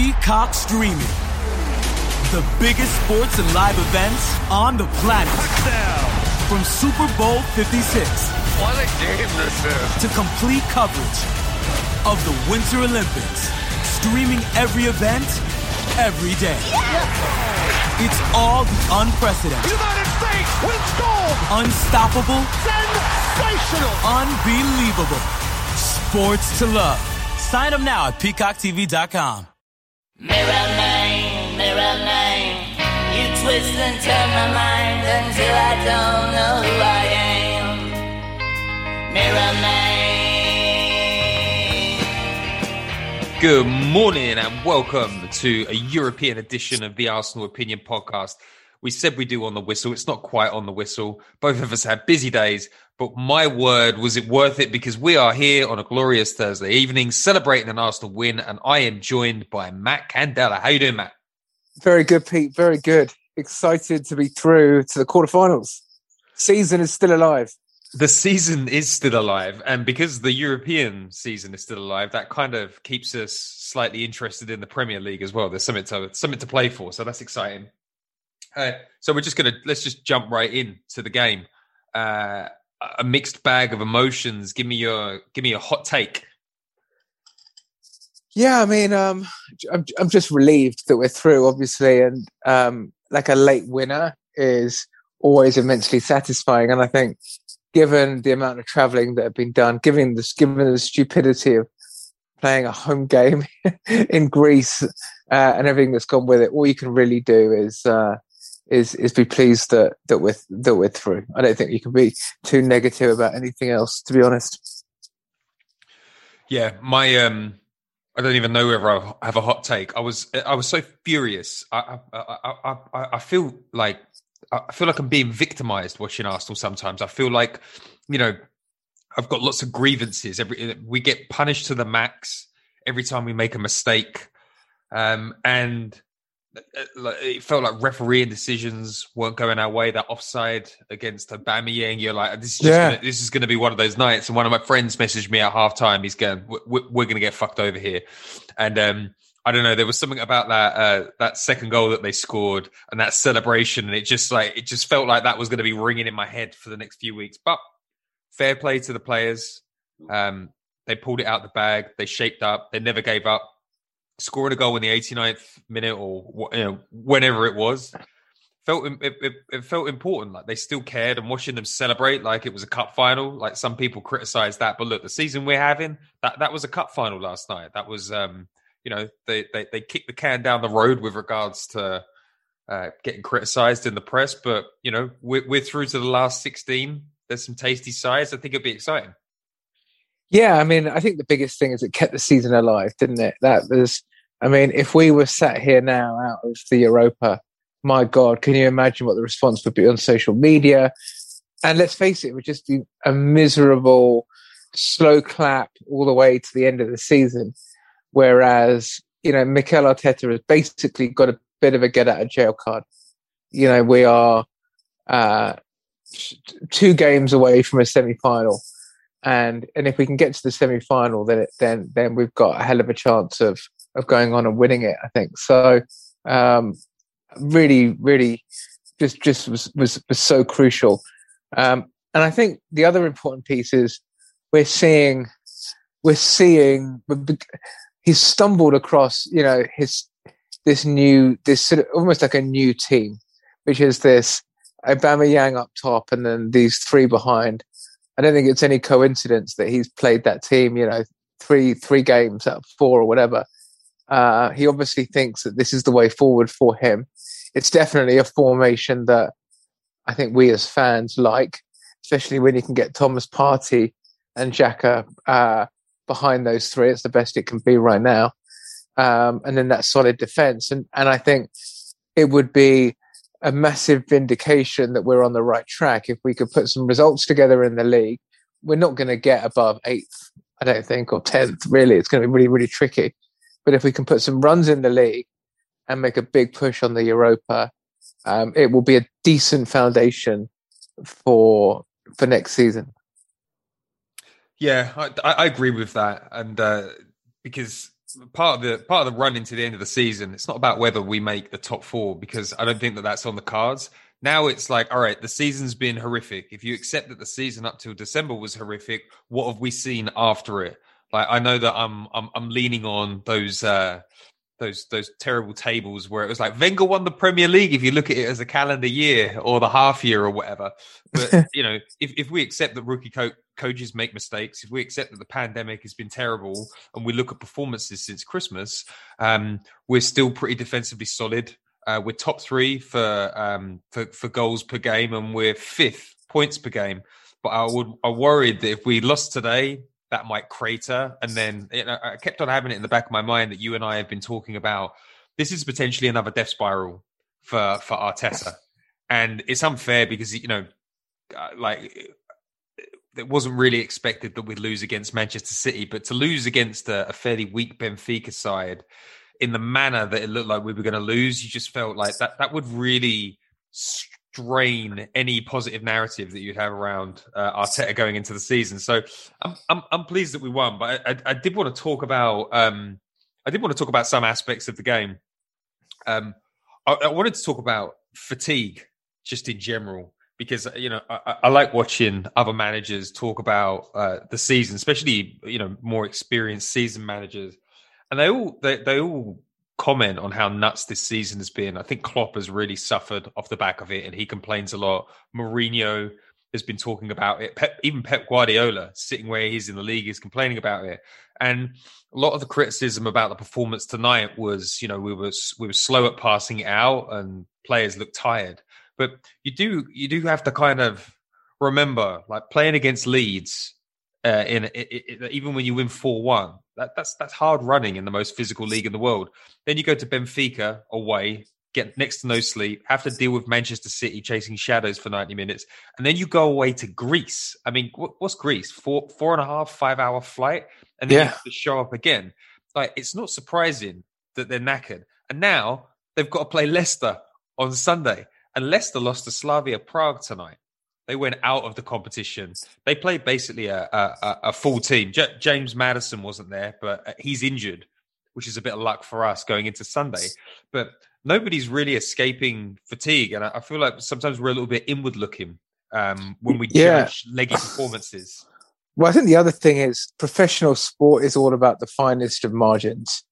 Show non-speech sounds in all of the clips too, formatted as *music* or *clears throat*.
Peacock Streaming. The biggest sports and live events on the planet. From Super Bowl 56. What a game this is. To complete coverage of the Winter Olympics. Streaming every event, every day. Yes! It's all the unprecedented. United States wins gold. Unstoppable. Sensational. Unbelievable. Sports to love. Sign up now at peacocktv.com. Mirror man, mirror man, you twist and turn my mind until I don't know who I am. Mirror man. Good morning and welcome to a European edition of the Arsenal Opinion Podcast. We said we do on the whistle. It's not quite on the whistle. Both of us had busy days, but my word, was it worth it? Because we are here on a glorious Thursday evening celebrating an Arsenal win, and I am joined by Matt Candela. How you doing, Matt? Very good, Pete. Very good. Excited to be through to the quarterfinals. Season is still alive. The season is still alive, and because the European season is still alive, that kind of keeps us slightly interested in the Premier League as well. There's something to something to play for, so that's exciting. Uh, so we're just gonna let's just jump right in to the game. Uh, a mixed bag of emotions. Give me your give me a hot take. Yeah, I mean, um, I'm I'm just relieved that we're through, obviously, and um, like a late winner is always immensely satisfying. And I think, given the amount of travelling that had been done, given the given the stupidity of playing a home game *laughs* in Greece uh, and everything that's gone with it, all you can really do is uh, is is be pleased that that we're that we're through. I don't think you can be too negative about anything else, to be honest. Yeah, my um, I don't even know whether I have a hot take. I was I was so furious. I I I, I, I feel like I feel like I'm being victimized watching Arsenal. Sometimes I feel like you know I've got lots of grievances. Every we get punished to the max every time we make a mistake, um, and it felt like refereeing decisions weren't going our way. That offside against Aubameyang, you're like, this is yeah. gonna, this is going to be one of those nights. And one of my friends messaged me at halftime. He's going, we're, we're going to get fucked over here. And um, I don't know. There was something about that uh, that second goal that they scored and that celebration, and it just like it just felt like that was going to be ringing in my head for the next few weeks. But fair play to the players. Um, they pulled it out the bag. They shaped up. They never gave up scoring a goal in the 89th minute or you know whenever it was felt it, it, it, felt important. Like they still cared and watching them celebrate like it was a cup final. Like some people criticize that but look the season we're having that that was a cup final last night. That was um you know they they, they kicked the can down the road with regards to uh, getting criticized in the press. But you know we're, we're through to the last 16 there's some tasty sides. I think it'll be exciting. Yeah, I mean, I think the biggest thing is it kept the season alive, didn't it? That was I mean, if we were sat here now out of the Europa, my God, can you imagine what the response would be on social media? And let's face it, it would just be a miserable, slow clap all the way to the end of the season. Whereas, you know, Mikel Arteta has basically got a bit of a get out of jail card. You know, we are uh, two games away from a semi final, and and if we can get to the semi final, then it, then then we've got a hell of a chance of of going on and winning it. I think so. Um, really, really, just just was was, was so crucial. Um, and I think the other important piece is we're seeing we're seeing he's stumbled across you know his this new this sort of almost like a new team, which is this Aubameyang up top and then these three behind. I don't think it's any coincidence that he's played that team, you know, three three games out of four or whatever. Uh, he obviously thinks that this is the way forward for him. It's definitely a formation that I think we as fans like, especially when you can get Thomas Partey and Xhaka uh, behind those three. It's the best it can be right now. Um, and then that solid defense. And, and I think it would be a massive vindication that we're on the right track if we could put some results together in the league. We're not going to get above eighth, I don't think, or tenth. Really, it's going to be really, really tricky. But if we can put some runs in the league and make a big push on the Europa, um, it will be a decent foundation for for next season. Yeah, I, I agree with that, and uh, because part of the part of the run into the end of the season, it's not about whether we make the top four because I don't think that that's on the cards. Now it's like, all right, the season's been horrific. If you accept that the season up till December was horrific, what have we seen after it? Like I know that I'm I'm I'm leaning on those uh those those terrible tables where it was like Wenger won the Premier League if you look at it as a calendar year or the half year or whatever. But *laughs* you know, if if we accept that rookie co- coaches make mistakes, if we accept that the pandemic has been terrible, and we look at performances since Christmas, um, we're still pretty defensively solid. Uh, we're top three for um, for for goals per game, and we're fifth points per game. But I would I worried that if we lost today, that might crater. And then you know, I kept on having it in the back of my mind that you and I have been talking about this is potentially another death spiral for for Arteta, and it's unfair because you know, uh, like it wasn't really expected that we'd lose against Manchester City, but to lose against a, a fairly weak Benfica side in the manner that it looked like we were going to lose, you just felt like that that would really drain any positive narrative that you'd have around uh, Arteta going into the season. So I'm, I'm, I'm pleased that we won, but I, I, I did want to talk about um, I did want to talk about some aspects of the game. Um, I, I, wanted to talk about fatigue just in general because you know I, I like watching other managers talk about uh, the season, especially you know more experienced season managers, and they all they, they all comment on how nuts this season has been. I think Klopp has really suffered off the back of it, and he complains a lot. Mourinho has been talking about it. Pep, even Pep Guardiola, sitting where he's in the league, is complaining about it. And a lot of the criticism about the performance tonight was, you know, we were we were slow at passing it out, and players looked tired. But you do you do have to kind of remember, like playing against Leeds, uh, in it, it, even when you win four one, that, that's that's hard running in the most physical league in the world. Then you go to Benfica away, get next to no sleep, have to deal with Manchester City chasing shadows for 90 minutes, and then you go away to Greece. I mean, what's Greece? Four four and a half, five hour flight, and then yeah. you have to show up again. Like it's not surprising that they're knackered. And now they've got to play Leicester on Sunday. And Leicester lost to Slavia Prague tonight. They went out of the competition. They played basically a, a, a full team. J- James Maddison wasn't there, but uh, he's injured, which is a bit of luck for us going into Sunday. But nobody's really escaping fatigue, and I, I feel like sometimes we're a little bit inward looking um, when we yeah. judge leggy performances. Well, I think the other thing is professional sport is all about the finest of margins.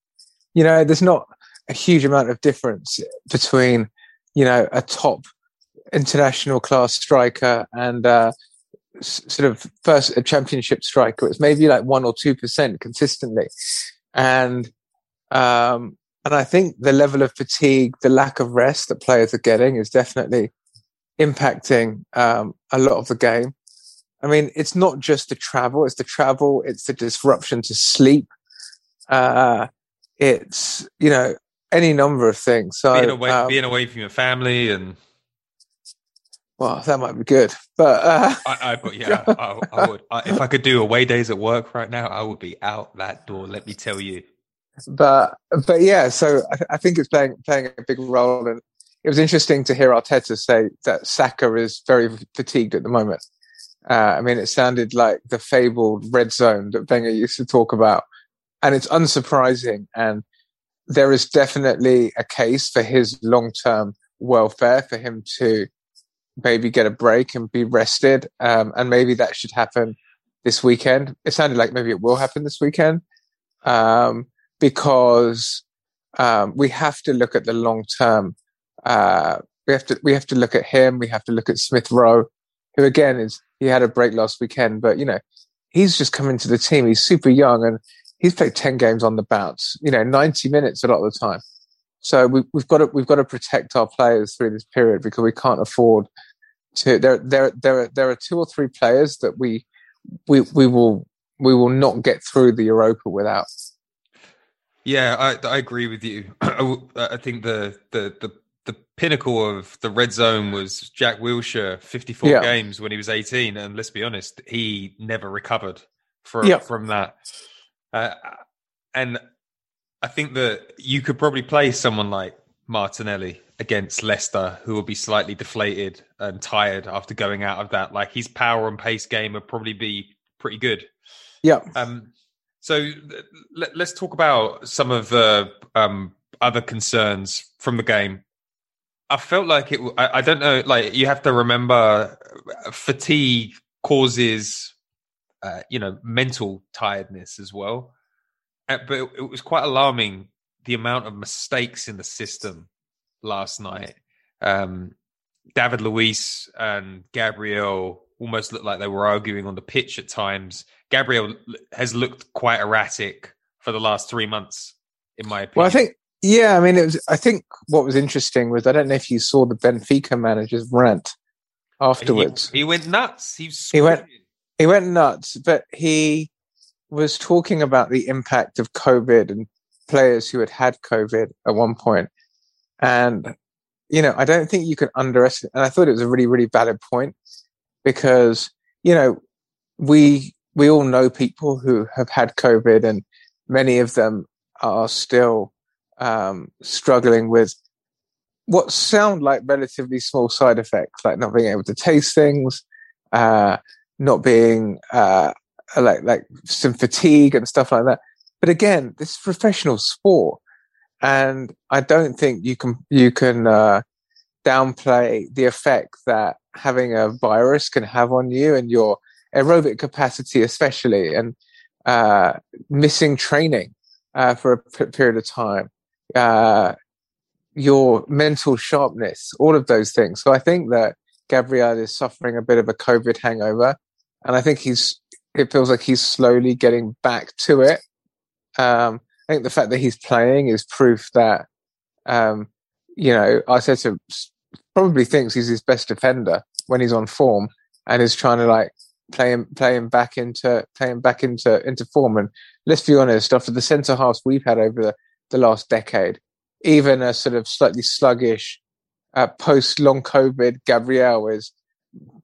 You know, there's not a huge amount of difference between, you know, a top international class striker and uh, sort of first a championship striker. It's maybe like one or two percent consistently, and um, and I think the level of fatigue, the lack of rest that players are getting, is definitely impacting um, a lot of the game. I mean, it's not just the travel; it's the travel, it's the disruption to sleep. Uh, it's you know any number of things. So being away, um, being away from your family and well, that might be good, but uh... I, I, but *laughs* yeah, I, I would. I, if I could do away days at work right now, I would be out that door. Let me tell you. but but yeah, so I, I, think it's playing playing a big role, and it was interesting to hear Arteta say that Saka is very fatigued at the moment. Uh, I mean, it sounded like the fabled red zone that Wenger used to talk about, and it's unsurprising. And there is definitely a case for his long term welfare for him to maybe get a break and be rested, um, and maybe that should happen this weekend. It sounded like maybe it will happen this weekend um, because um, we have to look at the long term. Uh, we have to we have to look at him. We have to look at Smith Rowe, who again is he had a break last weekend, but you know he's just come into the team. He's super young and he's played ten games on the bounce. You know, ninety minutes a lot of the time. So we, have got to we've got to protect our players through this period because we can't afford to. There there there are, there are two or three players that we we we will we will not get through the Europa without. Yeah, I, I agree with you. *clears throat* I think the, the the the pinnacle of the red zone was Jack Wilshere, fifty four yeah. games when he was eighteen, and let's be honest, he never recovered from yeah. from that. Uh, and I think that you could probably play someone like Martinelli against Leicester, who will be slightly deflated and tired after going out of that. Like his power and pace game would probably be pretty good. Yeah. Um, so let, us talk about some of the um, other concerns from the game. I felt like it. I, I don't know. Like you have to remember, fatigue causes, uh, you know, mental tiredness as well. Uh, but it, was quite alarming the amount of mistakes in the system last night. Um, David Luiz and Gabriel almost looked like they were arguing on the pitch at times. Gabriel has looked quite erratic for the last three months, in my opinion. Well, I think, yeah, I mean, it was. I think what was interesting was I don't know if you saw the Benfica manager's rant afterwards. He, he went nuts. He, he went. He went nuts, but he was talking about the impact of COVID and players who had had COVID at one point. And, you know, I don't think you can underestimate, and I thought it was a really, really valid point because, you know, we, we all know people who have had COVID and many of them are still um, struggling with what sound like relatively small side effects, like not being able to taste things, uh, not being uh, like like some fatigue and stuff like that. But again, this is professional sport, and I don't think you can you can uh, downplay the effect that having a virus can have on you and your aerobic capacity, especially, and uh, missing training uh, for a p- period of time, uh, your mental sharpness, all of those things. So I think that Gabriel is suffering a bit of a COVID hangover, and I think he's. It feels like he's slowly getting back to it. Um, I think the fact that he's playing is proof that, um, you know, Arteta probably thinks he's his best defender when he's on form and is trying to like play him, play him back into, play him back into, into form. And let's be honest, after the centre halves we've had over the, the last decade, even a sort of slightly sluggish, uh, post long COVID Gabriel is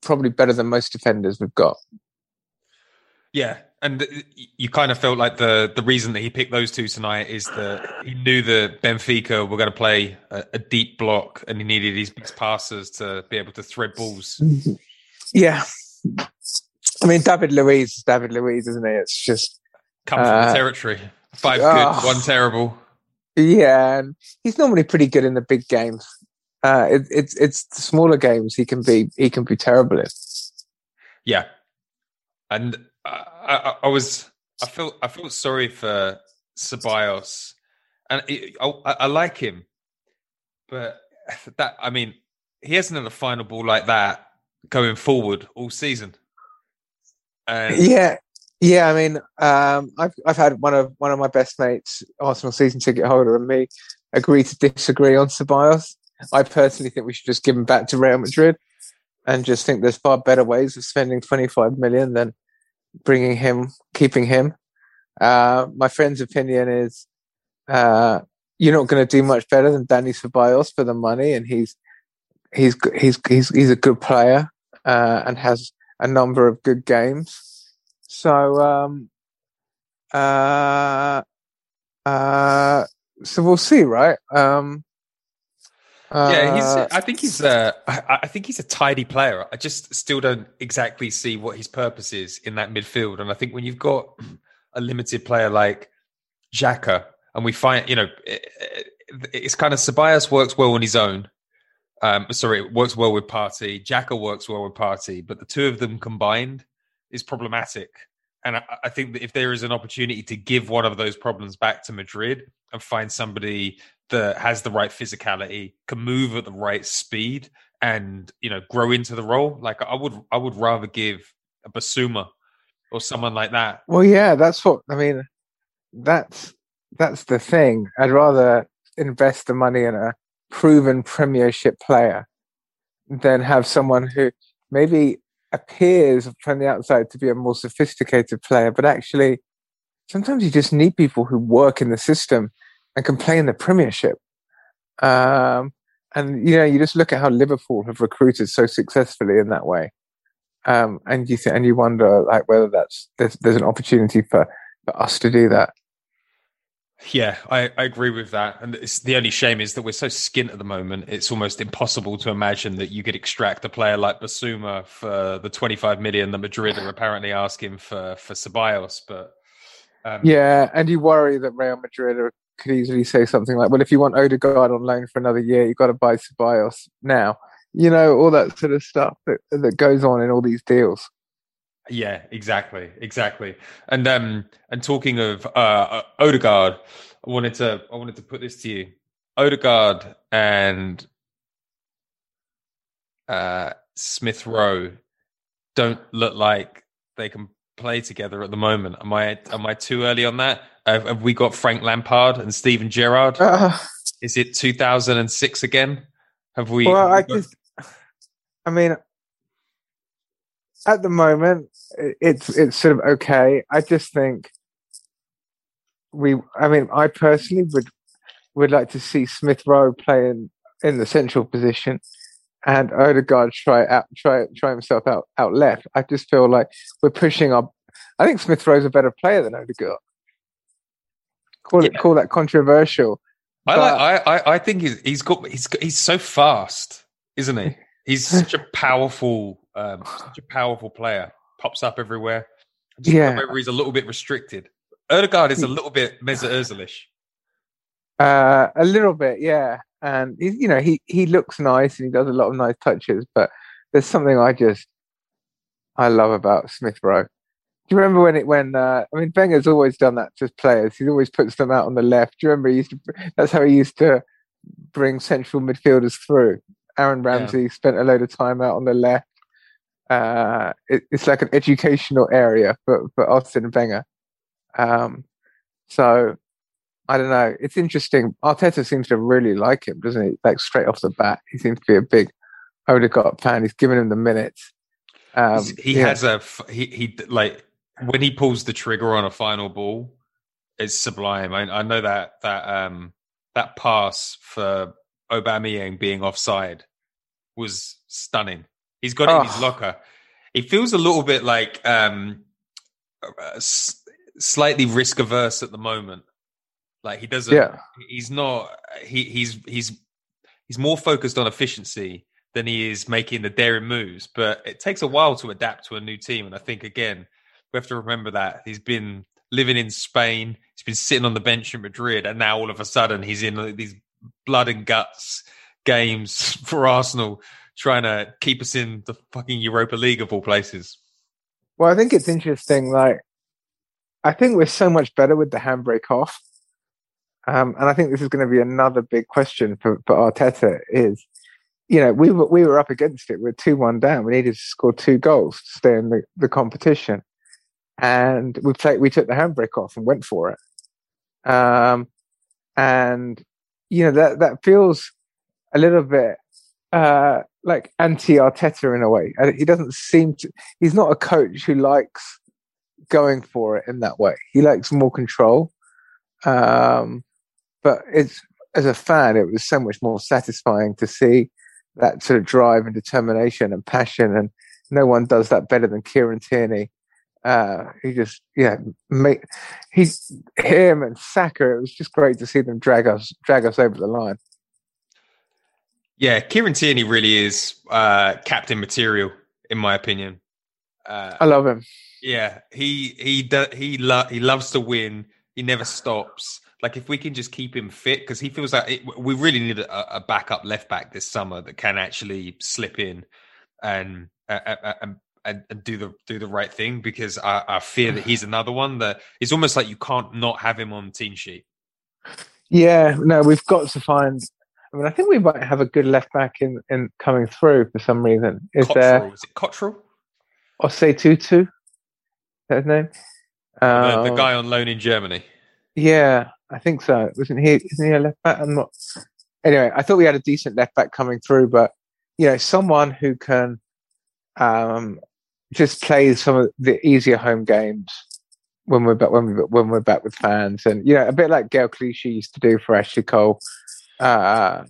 probably better than most defenders we've got. Yeah, and you kind of felt like the the reason that he picked those two tonight is that he knew that Benfica were going to play a, a deep block, and he needed these best passers to be able to thread balls. Yeah, I mean David Luiz, David Luiz, isn't he? It's just come from uh, the territory. Five good, oh, one terrible. Yeah, and he's normally pretty good in the big games. Uh, it, it's it's the smaller games he can be he can be terrible in. Yeah, and I, I, was I felt I felt sorry for Ceballos, and it, I, I, like him, but that I mean he hasn't had a final ball like that going forward all season. And yeah, yeah. I mean, um, I've I've had one of one of my best mates, Arsenal season ticket holder, and me agree to disagree on Ceballos. I personally think we should just give him back to Real Madrid, and just think there's far better ways of spending 25 million than bringing him, keeping him. Uh, my friend's opinion is uh, you're not going to do much better than Dani Ceballos for the money, and he's he's he's he's he's a good player uh, and has a number of good games. So um, uh, Uh, so we'll see, right? Um, yeah, he's. uh, I think he's. Uh, I, I think he's a tidy player. I just still don't exactly see what his purpose is in that midfield. And I think when you've got a limited player like Xhaka, and we find, you know, it, it- it's kind of Ceballos works well on his own. Um, sorry, it works well with Partey. Xhaka works well with Partey, but the two of them combined is problematic. And I, I think that if there is an opportunity to give one of those problems back to Madrid and find somebody that has the right physicality, can move at the right speed, and you know grow into the role, like I would, I would rather give a Bissouma or someone like that. Well, yeah, that's what I mean. That's that's the thing. I'd rather invest the money in a proven Premiership player than have someone who maybe appears from the outside to be a more sophisticated player, but actually, sometimes you just need people who work in the system and can play in the Premiership. Um, and you know, you just look at how Liverpool have recruited so successfully in that way um, and you th- and you wonder like whether that's there's, there's an opportunity for, for us to do that. Yeah, I, I agree with that. And it's, the only shame is that we're so skint at the moment. It's almost impossible to imagine that you could extract a player like Bissouma for the 25 million that Madrid are apparently asking for for Ceballos. But um, Yeah, and you worry that Real Madrid are, could easily say something like, "Well, if you want Odegaard on loan for another year, you've got to buy Ceballos now." You know, all that sort of stuff that that goes on in all these deals. Yeah, exactly, exactly. And um, and talking of uh, Odegaard, I wanted to I wanted to put this to you. Odegaard and uh, Smith Rowe don't look like they can play together at the moment. Am I am I too early on that? Have, have we got Frank Lampard and Steven Gerrard? Uh, Is it 2006 again? Have we? well, I have we got- just, I mean, at the moment, it's it's sort of okay. I just think we. I mean, I personally would would like to see Smith Rowe playing in the central position, and Odegaard try out try try himself out out left. I just feel like we're pushing our. I think Smith Rowe's a better player than Odegaard. Call it Yeah. call that controversial. I but- like. I, I I think he's he's got he's got, he's so fast, isn't he? He's such a powerful, um, such a powerful player. Pops up everywhere. Just Yeah. he's a little bit restricted. Odegaard is a little bit Mesut Ozilish. Uh, a little bit, yeah. And he, you know, he he looks nice and he does a lot of nice touches. But there's something I just I love about Smith Rowe. Do you remember when it when uh, I mean Wenger's always done that to players. He always puts them out on the left. Do you remember he used to? That's how he used to bring central midfielders through. Aaron Ramsey spent a load of time out on the left. Uh, it, it's like an educational area for for Arsene Wenger. Um, so I don't know. It's interesting. Arteta seems to really like him, doesn't he? Like straight off the bat, he seems to be a big Odegaard fan. He's given him the minutes. Um, he yeah. has a f- he he like when he pulls the trigger on a final ball, it's sublime. I, I know that that um that pass for Aubameyang being offside was stunning. He's got it in his Oh. locker. He feels a little bit like um uh, s- slightly risk averse at the moment. Like he doesn't. Yeah. He's not. He he's he's he's more focused on efficiency than he is making the daring moves. But it takes a while to adapt to a new team, and I think again we have to remember that he's been living in Spain. He's been sitting on the bench in Madrid, and now all of a sudden he's in these blood and guts games *laughs* for Arsenal, trying to keep us in the fucking Europa League of all places. Well, I think it's interesting. Like, I think we're so much better with the handbrake off. Um, and I think this is going to be another big question for, for Arteta is, you know, we were, we were up against it. We're 2 1 down. We needed to score two goals to stay in the, the competition. And we played, we took the handbrake off and went for it. Um, and, you know, that, that feels a little bit, uh, like anti Arteta in a way. Uh, He doesn't seem to, he's not a coach who likes going for it in that way. He likes more control. Um, but it's as a fan, it was so much more satisfying to see that sort of drive and determination and passion. And no one does that better than Kieran Tierney. Uh, he just, yeah, make he's him and Saka. It was just great to see them drag us, drag us over the line. Yeah, Kieran Tierney really is uh, captain material, in my opinion. Uh, I love him. Yeah, he he do, he lo- he loves to win. He never stops. Like if we can just keep him fit, because he feels like it, we really need a, a, backup left back this summer that can actually slip in and uh, uh, uh and, and, do the do the right thing. Because I, I fear that he's another one that it's almost like you can't not have him on the team sheet. Yeah, no, we've got to find I mean, I think we might have a good left back in, in coming through for some reason. Is Cottrell. there? Is it Cottrell? Osei Tutu? That name? the, the, um, guy on loan in Germany. Yeah, I think so. Wasn't he? Isn't he a left back? I'm not. Anyway, I thought we had a decent left back coming through, but you know, someone who can um, just play some of the easier home games when we're back when we when we're back with fans, and you know, a bit like Gael Clichy used to do for Ashley Cole uh,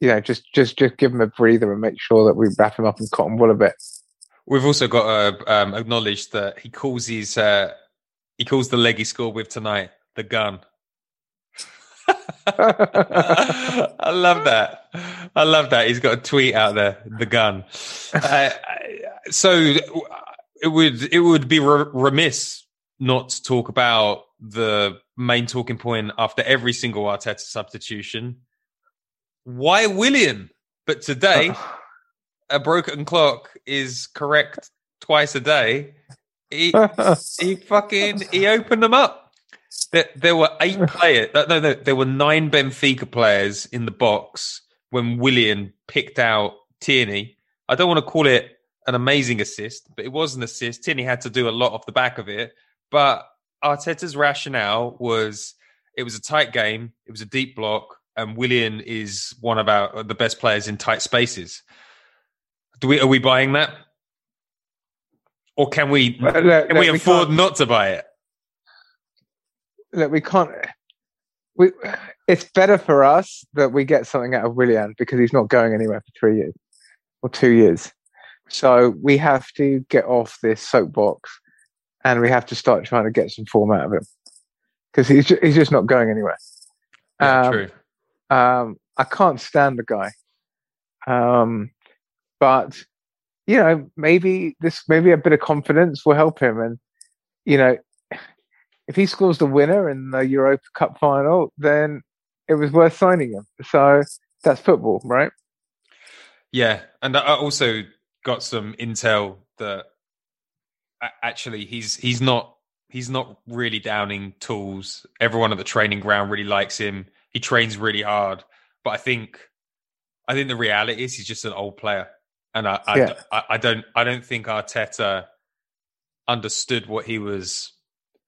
you know, just just just give him a breather and make sure that we wrap him up in cotton wool a bit. We've also got to um, acknowledge that he calls his uh, he calls the leg he scored with tonight the gun. *laughs* I love that. I love that. He's got a tweet out there, the gun. Uh, so it would it would be remiss not to talk about the main talking point after every single Arteta substitution. Why Willian? But today, a broken clock is correct twice a day. He, he fucking he opened them up. There, there were eight *laughs* players. No, no, there were nine Benfica players in the box when Willian picked out Tierney. I don't want to call it an amazing assist, but it was an assist. Tierney had to do a lot off the back of it. But Arteta's rationale was it was a tight game, it was a deep block, and Willian is one of our the best players in tight spaces. Do we are we buying that, or can we look, can look, we afford not to buy it? Look, we can't. We it's better for us that we get something out of Willian because he's not going anywhere for three years or two years. So we have to get off this soapbox and we have to start trying to get some form out of him because he's just, he's just not going anywhere. Yeah, um, true. Um, I can't stand the guy, um, but you know maybe this maybe a bit of confidence will help him, and you know if he scores the winner in the Europa Cup final, then it was worth signing him. So that's football, right? Yeah, and I also got some intel that actually he's he's not he's not really downing tools. Everyone at the training ground really likes him. He trains really hard, but I think I think the reality is he's just an old player, and I I, yeah. I, I don't I don't think Arteta understood what he was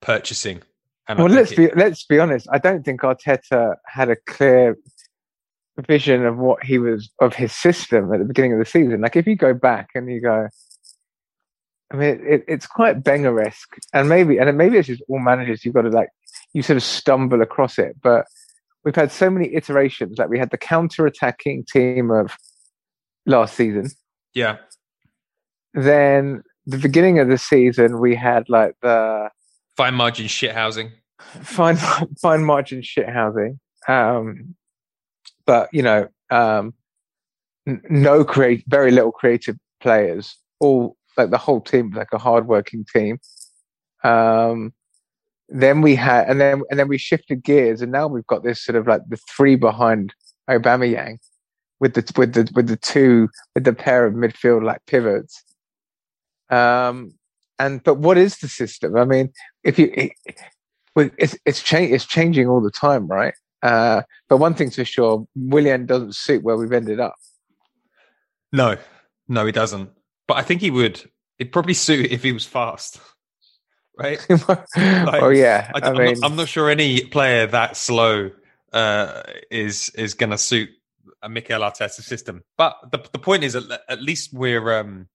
purchasing. And well, let's it, be let's be honest. I don't think Arteta had a clear vision of what he was of his system at the beginning of the season. Like if you go back and you go, I mean, it, it's quite Wenger-esque, and maybe, and maybe it's just all managers. You've got to like, you sort of stumble across it. But we've had so many iterations. Like we had the counter-attacking team of last season. Yeah. Then the beginning of the season, we had like the fine margin shit housing. *laughs* Fine, fine margin shit housing. Um, but you know, um, no create, very little creative players, all like the whole team like a hardworking team. Um, then we had, and then and then we shifted gears, and now we've got this sort of like the three behind Aubameyang, with the with the with the two with the pair of midfield like pivots. Um, and but what is the system? I mean, if you, it, it's it's change it's changing all the time, right? Uh, but one thing's for sure, Willian doesn't suit where we've ended up. No, no, he doesn't. But I think he would. It'd probably suit if he was fast, *laughs* right? *laughs* like, oh yeah. I, am not, I'm not sure any player that slow uh, is is going to suit a Mikel Arteta system. But the the point is, at, at least we're um,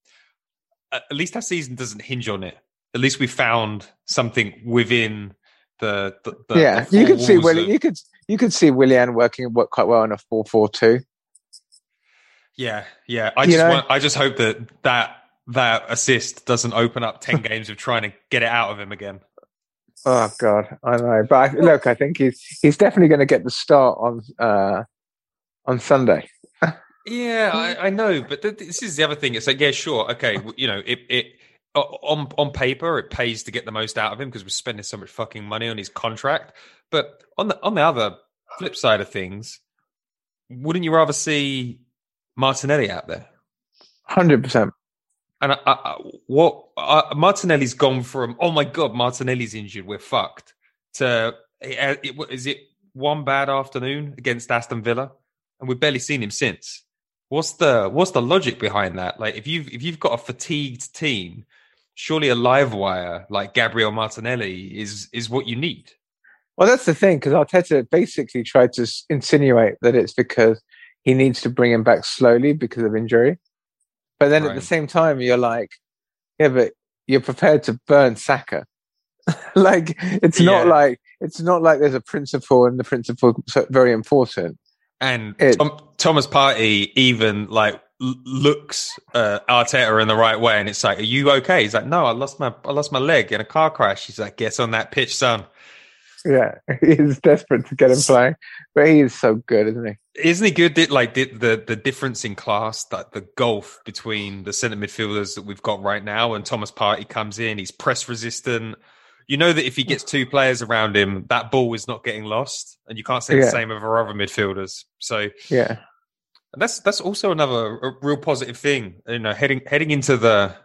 at least our season doesn't hinge on it. At least we found something within the, the, the yeah. The you could see Willian. Of, you could you could see Willian working work quite well in a four four two. Yeah, yeah. I just want, I just hope that that that assist doesn't open up 10 games of trying to get it out of him again. Oh God, I know. But I, look, I think he's he's definitely going to get the start on uh, on Sunday. Yeah, I, I know, but th- this is the other thing. It's like, yeah, sure, okay, you know, it it on on paper it pays to get the most out of him because we're spending so much fucking money on his contract. But on the on the other flip side of things, wouldn't you rather see Martinelli out there? Hundred percent. And I, I, I- what uh, Martinelli's gone from? Oh my god, Martinelli's injured. We're fucked. To it, what- is it one bad afternoon against Aston Villa, and we've barely seen him since. What's the what's the logic behind that? Like, if you've if you've got a fatigued team, surely a live wire like Gabriel Martinelli is is what you need. Well, that's the thing because Arteta basically tried to insinuate that it's because he needs to bring him back slowly because of injury. But then at the same time, you're like, yeah, but you're prepared to burn Saka. *laughs* like it's not like it's not like there's a principle and the principle is very important. And It- Tom, Thomas Partey even like looks uh, Arteta in the right way, and it's like, "Are you okay?" He's like, "No, I lost my I lost my leg in a car crash." He's like, "Get on that pitch, son." Yeah, *laughs* he's desperate to get him playing, but he is so good, isn't he? Isn't he good? Like the, the the difference in class, that the gulf between the centre midfielders that we've got right now, and Thomas Partey comes in, he's press resistant. You know that if he gets two players around him, that ball is not getting lost, and you can't say the same of our other midfielders. So Yeah, And that's that's also another a real positive thing. You know, heading heading into the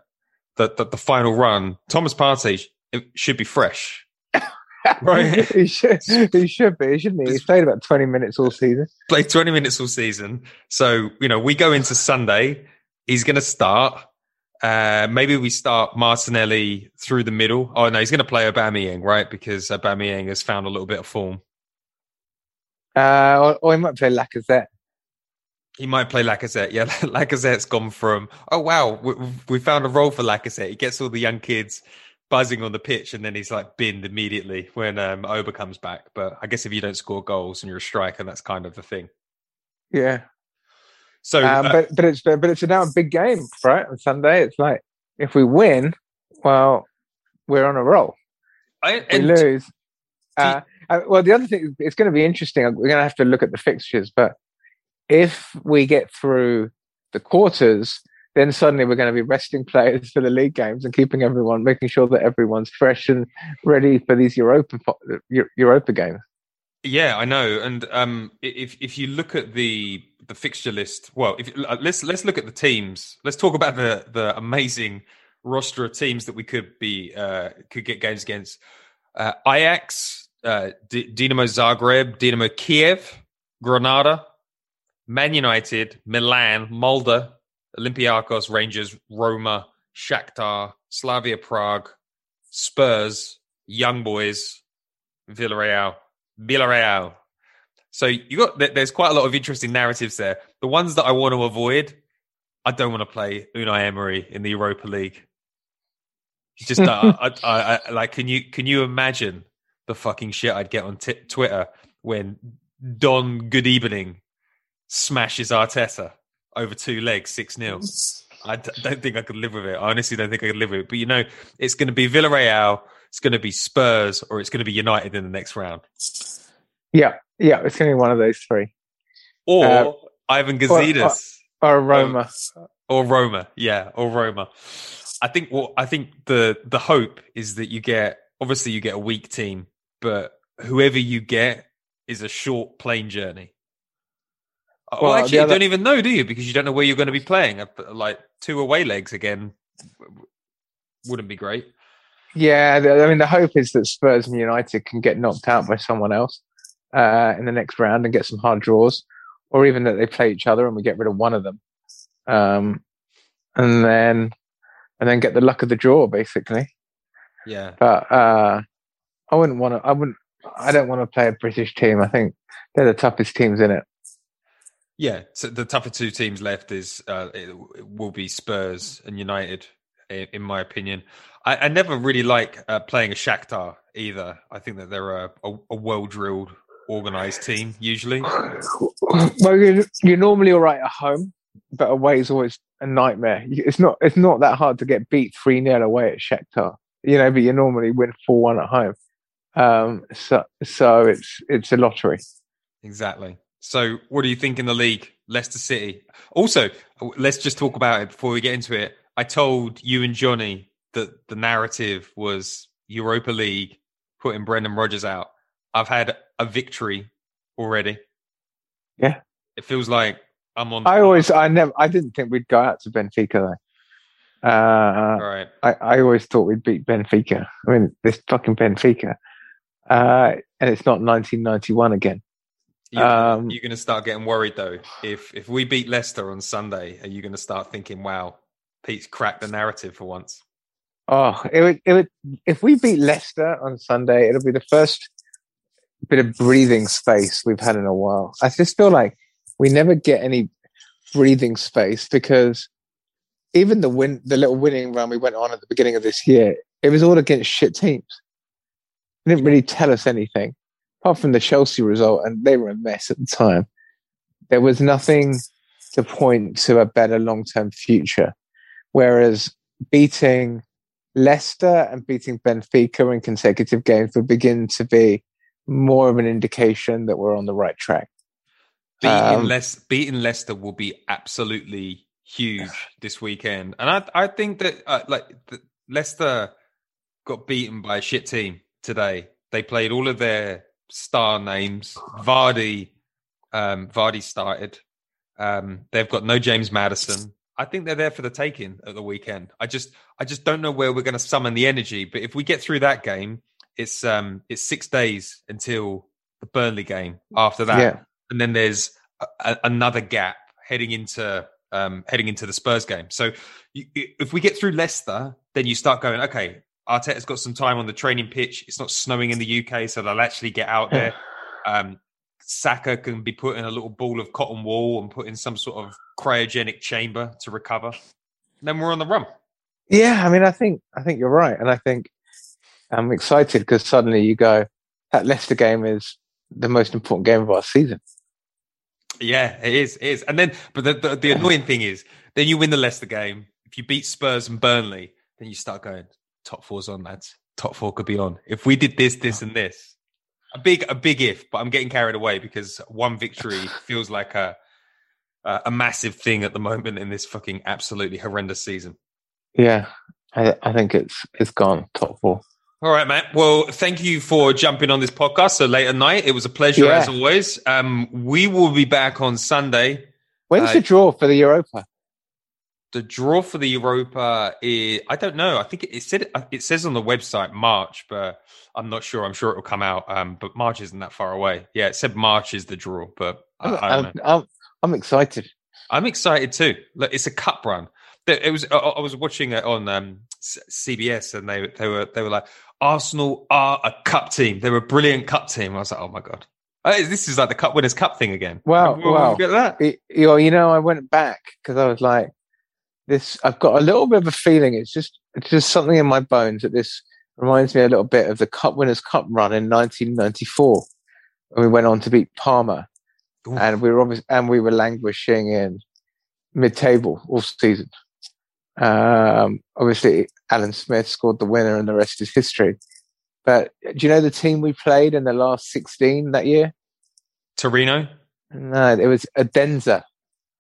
the the, the final run, Thomas Partey sh- should be fresh. *laughs* Right. he should. He should be, shouldn't he? He's played about twenty minutes all season. Played twenty minutes all season, so you know we go into Sunday. He's going to start. Uh, maybe we start Martinelli through the middle. Oh no, he's going to play Aubameyang, right? Because Aubameyang has found a little bit of form. Uh, or, or he might play Lacazette. He might play Lacazette. Yeah, *laughs* Lacazette's gone from oh wow, we, we found a role for Lacazette. He gets all the young kids buzzing on the pitch, and then he's like binned immediately when um, Oba comes back. But I guess if you don't score goals and you're a striker, that's kind of the thing. Yeah, So, um, uh, but but it's but it's now a big game, right? On Sunday, it's like if we win, well, we're on a roll. I, we and lose, uh, uh, well, the other thing it's going to be interesting. We're going to have to look at the fixtures, but if we get through the quarters, then suddenly we're going to be resting *laughs* players for the league games and keeping everyone, making sure that everyone's fresh and ready for these Europa Europa games. Yeah, I know. And um, if if you look at the the fixture list, well, if uh, let's let's look at the teams. Let's talk about the the amazing roster of teams that we could be uh, could get games against. Uh, Ajax, uh, D- Dinamo Zagreb, Dinamo Kiev, Granada, Man United, Milan, Molde, Olympiacos, Rangers, Roma, Shakhtar, Slavia Prague, Spurs, Young Boys, Villarreal. Villarreal. So you got there's quite a lot of interesting narratives there. The ones that I want to avoid, I don't want to play Unai Emery in the Europa League. It's just *laughs* I, I, I, like can you can you imagine the fucking shit I'd get on t- Twitter when Don Good Evening smashes Arteta over two legs six 0 *laughs* I d- don't think I could live with it. I honestly don't think I could live with it. But you know, it's going to be Villarreal, it's going to be Spurs, or it's going to be United in the next round. Yeah, yeah, it's going to be one of those three. or Uh, Ivan or- Gazidis Or Roma. or Roma. Yeah, or Roma. I think what I think the the hope is that you get obviously you get a weak team, but whoever you get is a short plane journey. Uh, Well, Well, actually, the you don't even know, do you? Because you don't know where you're going to be playing. Uh, Like two away legs again wouldn't be great. Yeah, I mean, the hope is that Spurs and United can get knocked out by someone else uh, in the next round and get some hard draws, or even that they play each other and we get rid of one of them, um, and then and then get the luck of the draw, basically. Yeah, But uh, I wouldn't want to. I wouldn't. I don't want to play a British team. I think they're the toughest teams in it. yeah. So the tougher two teams left is uh, it, it will be Spurs and United, in, in my opinion. I, I never really like uh, playing a Shakhtar either. I think that they're a, a, a well drilled, organized team usually. well, you're, you're normally all right at home, but away is always a nightmare. It's not it's not that hard to get beat three 0 away at Shakhtar, you know, but you normally win four one at home. Um, so so it's it's a lottery. Exactly. So, what do you think in the league, Leicester City? Also, let's just talk about it before we get into it. I told you and Johnny that the narrative was Europa League putting Brendan Rodgers out. I've had a victory already. Yeah, it feels like I'm on. I always, I never, I didn't think we'd go out to Benfica though. Uh, right. I, I always thought we'd beat Benfica. I mean, this fucking Benfica, uh, and it's not 1991 again. You're, um, you're going to start getting worried though. If if we beat Leicester on Sunday, are you going to start thinking, "Wow, Pete's cracked the narrative for once"? Oh, it would, it would. If we beat Leicester on Sunday, it'll be the first bit of breathing space we've had in a while. I just feel like we never get any breathing space because even the win, the little winning run we went on at the beginning of this year, it was all against shit teams. It didn't really tell us anything apart from the Chelsea result, and they were a mess at the time. There was nothing to point to a better long term future. Whereas beating Leicester and beating Benfica in consecutive games would begin to be more of an indication that we're on the right track. Beating, um, beating Leicester will be absolutely huge *sighs* this weekend, and I I think that uh, like Leicester got beaten by a shit team today. They played all of their star names. Vardy, um, Vardy started. Um, they've got no James Maddison. I think they're there for the taking at the weekend. I just, I just don't know where we're going to summon the energy. But if we get through that game, it's um, it's six days until the Burnley game. After that, yeah. and then there's a, another gap heading into um, heading into the Spurs game. So you, if we get through Leicester, then you start going, okay, Arteta's got some time on the training pitch. It's not snowing in the UK, so they'll actually get out there. Um, Saka can be put in a little ball of cotton wool and put in some sort of cryogenic chamber to recover. And then we're on the run. Yeah, I mean, I think I think you're right, and I think I'm excited because suddenly you go that Leicester game is the most important game of our season. Yeah, it is. It is. And then, but the, the, the annoying thing is, then you win the Leicester game. If you beat Spurs and Burnley, then you start going, top four's on, lads. Top four could be on. If we did this, this, and this, a big, a big if. But I'm getting carried away because one victory *laughs* feels like a a massive thing at the moment in this fucking absolutely horrendous season. Yeah, I, I think it's it's gone top four. All right, Matt. Well, thank you for jumping on this podcast so late at night. It was a pleasure yeah. as always. Um, we will be back on Sunday. When's uh, the draw for the Europa? the draw for the Europa is I don't know. I think it, said it says on the website March, but I'm not sure. I'm sure it will come out. Um, but March isn't that far away. Yeah, it said March is the draw, but I, I am I'm, I'm excited. I'm excited too. Look, it's a cup run. It was. I was watching it on um, CBS, and they they were they were like Arsenal are a cup team. They're a brilliant cup team. I was like, oh my god. this is like the Cup Winners' Cup thing again. Wow. Get that? It, you know, you know, I went back because I was like, this I've got a little bit of a feeling. It's just it's just something in my bones that this reminds me a little bit of the Cup Winners' Cup run in 1994 when we went on to beat Parma, Ooh. and we were obviously, and we were languishing in mid-table all season. Um, obviously, Alan Smith scored the winner, and the rest is history. But do you know the team we played in the last 16 that year? Torino. No, it was Odense.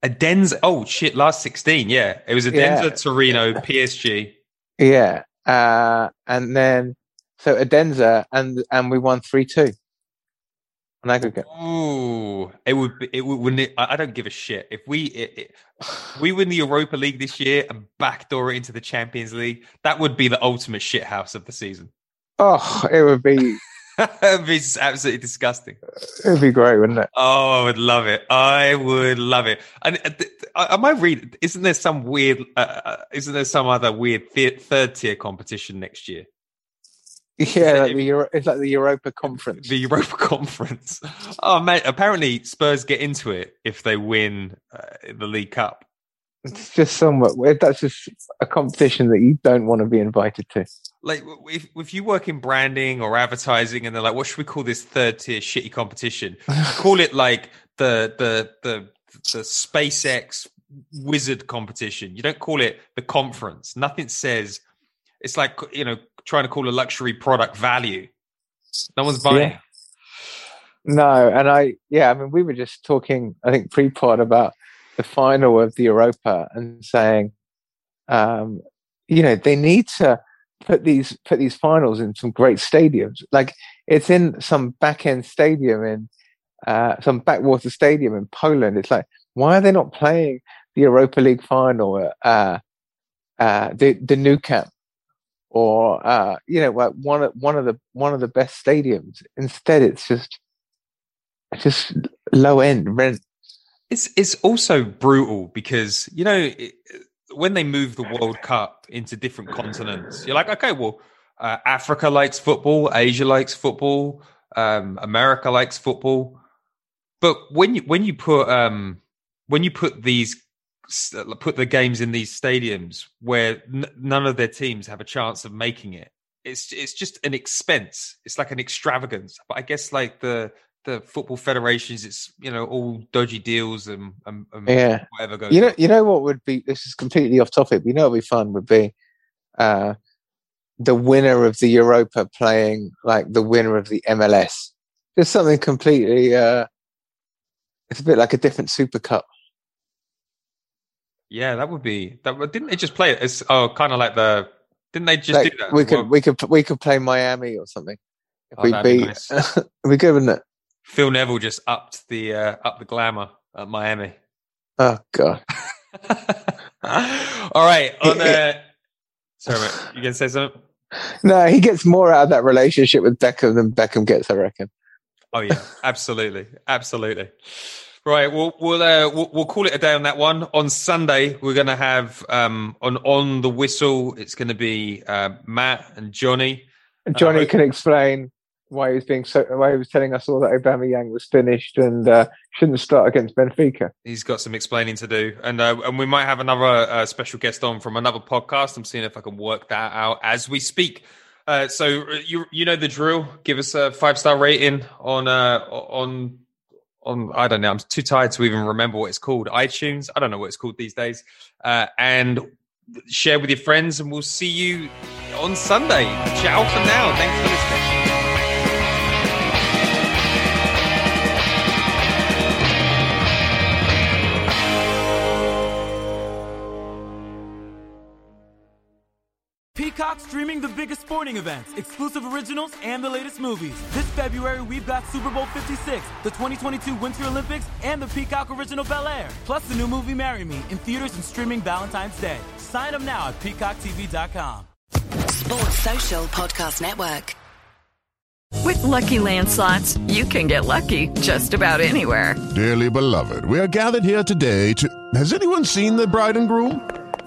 Odense. Oh shit! Last sixteen. Yeah, it was Odense, yeah. Torino, PSG. Yeah, uh, and then so Odense, and and we won three two. On aggregate. Ooh, it would. Be, it would. Wouldn't it, I don't give a shit if we it, it, we win the Europa League this year and backdoor it into the Champions League. That would be the ultimate shithouse of the season. Oh, it would be *laughs* It'd be absolutely disgusting. It'd be great, wouldn't it? Oh, I would love it. I would love it. And uh, am I reading? Isn't there some weird? Uh, uh, isn't there some other weird th- third tier competition next year? *laughs* Yeah, like the Euro- it's like the Europa Conference. The Europa Conference. Oh, mate! Apparently, Spurs get into it if they win uh, the League Cup. It's just somewhat. That's just a competition that you don't want to be invited to. Like, if, if you work in branding or advertising, and they're like, "What should we call this third tier shitty competition?" *laughs* call it like the the the the SpaceX wizard competition. You don't call it the conference. Nothing says it's like you know trying to call a luxury product value. No one's buying. Yeah. No, and I yeah, I mean we were just talking I think pre-pod about the final of the Europa and saying um you know they need to put these put these finals in some great stadiums. Like it's in some back end stadium in uh, some backwater stadium in Poland. It's like why are they not playing the Europa League final uh, uh, the the Nou Camp or uh, you know like one of one of the one of the best stadiums? Instead, it's just just low end rent. It's it's also brutal because you know it, when they move the World Cup into different continents, you're like, okay, well, uh, Africa likes football, Asia likes football, um, America likes football, but when you when you put um, when you put these put the games in these stadiums where n- none of their teams have a chance of making it, it's it's just an expense. It's like an extravagance. But I guess like the the football federations, it's you know all dodgy deals and, and, and yeah. whatever goes. You know, on. you know what would be. This is completely off topic. But you know what would be fun would be uh, the winner of the Europa playing like the winner of the MLS. Just something completely. Uh, it's a bit like a different Super Cup. Yeah, that would be that. Didn't they just play it? It's oh, kind of like the. Didn't they just Like, do that? we could Well, we could we could play Miami or something. If Oh, we be beat, nice. *laughs* we good, wouldn't it? Phil Neville just upped the uh, up the glamour at Miami. Oh god. *laughs* *laughs* All right, on uh, sorry, mate, you gonna say something? No, he gets more out of that relationship with Beckham than Beckham gets, I reckon. Oh yeah, absolutely, absolutely. Right, we'll we'll, uh, we'll we'll call it a day on that one. On Sunday, we're gonna have um on on the whistle. It's gonna be uh, Matt and Johnny. And Johnny Uh, can explain why he was being so why he was telling us all that Aubameyang was finished and uh, shouldn't start against Benfica. He's got some explaining to do, and uh, and we might have another uh, special guest on from another podcast. I'm seeing if I can work that out as we speak. Uh, so uh, you you know the drill. Give us a five star rating on uh, on on I don't know. I'm too tired to even remember what it's called. iTunes. I don't know what it's called these days. Uh, and share with your friends, and we'll see you on Sunday. Ciao for now. Thanks for listening. Biggest sporting events, exclusive originals, and the latest movies. This February, we've got Super Bowl 56, the 2022 Winter Olympics, and the Peacock original Bel Air. Plus the new movie Marry Me in theaters and streaming Valentine's Day. Sign up now at peacocktv.com. Sports Social Podcast Network. With Lucky Land slots, you can get lucky just about anywhere. Dearly beloved, we are gathered here today to. Has anyone seen the bride and groom?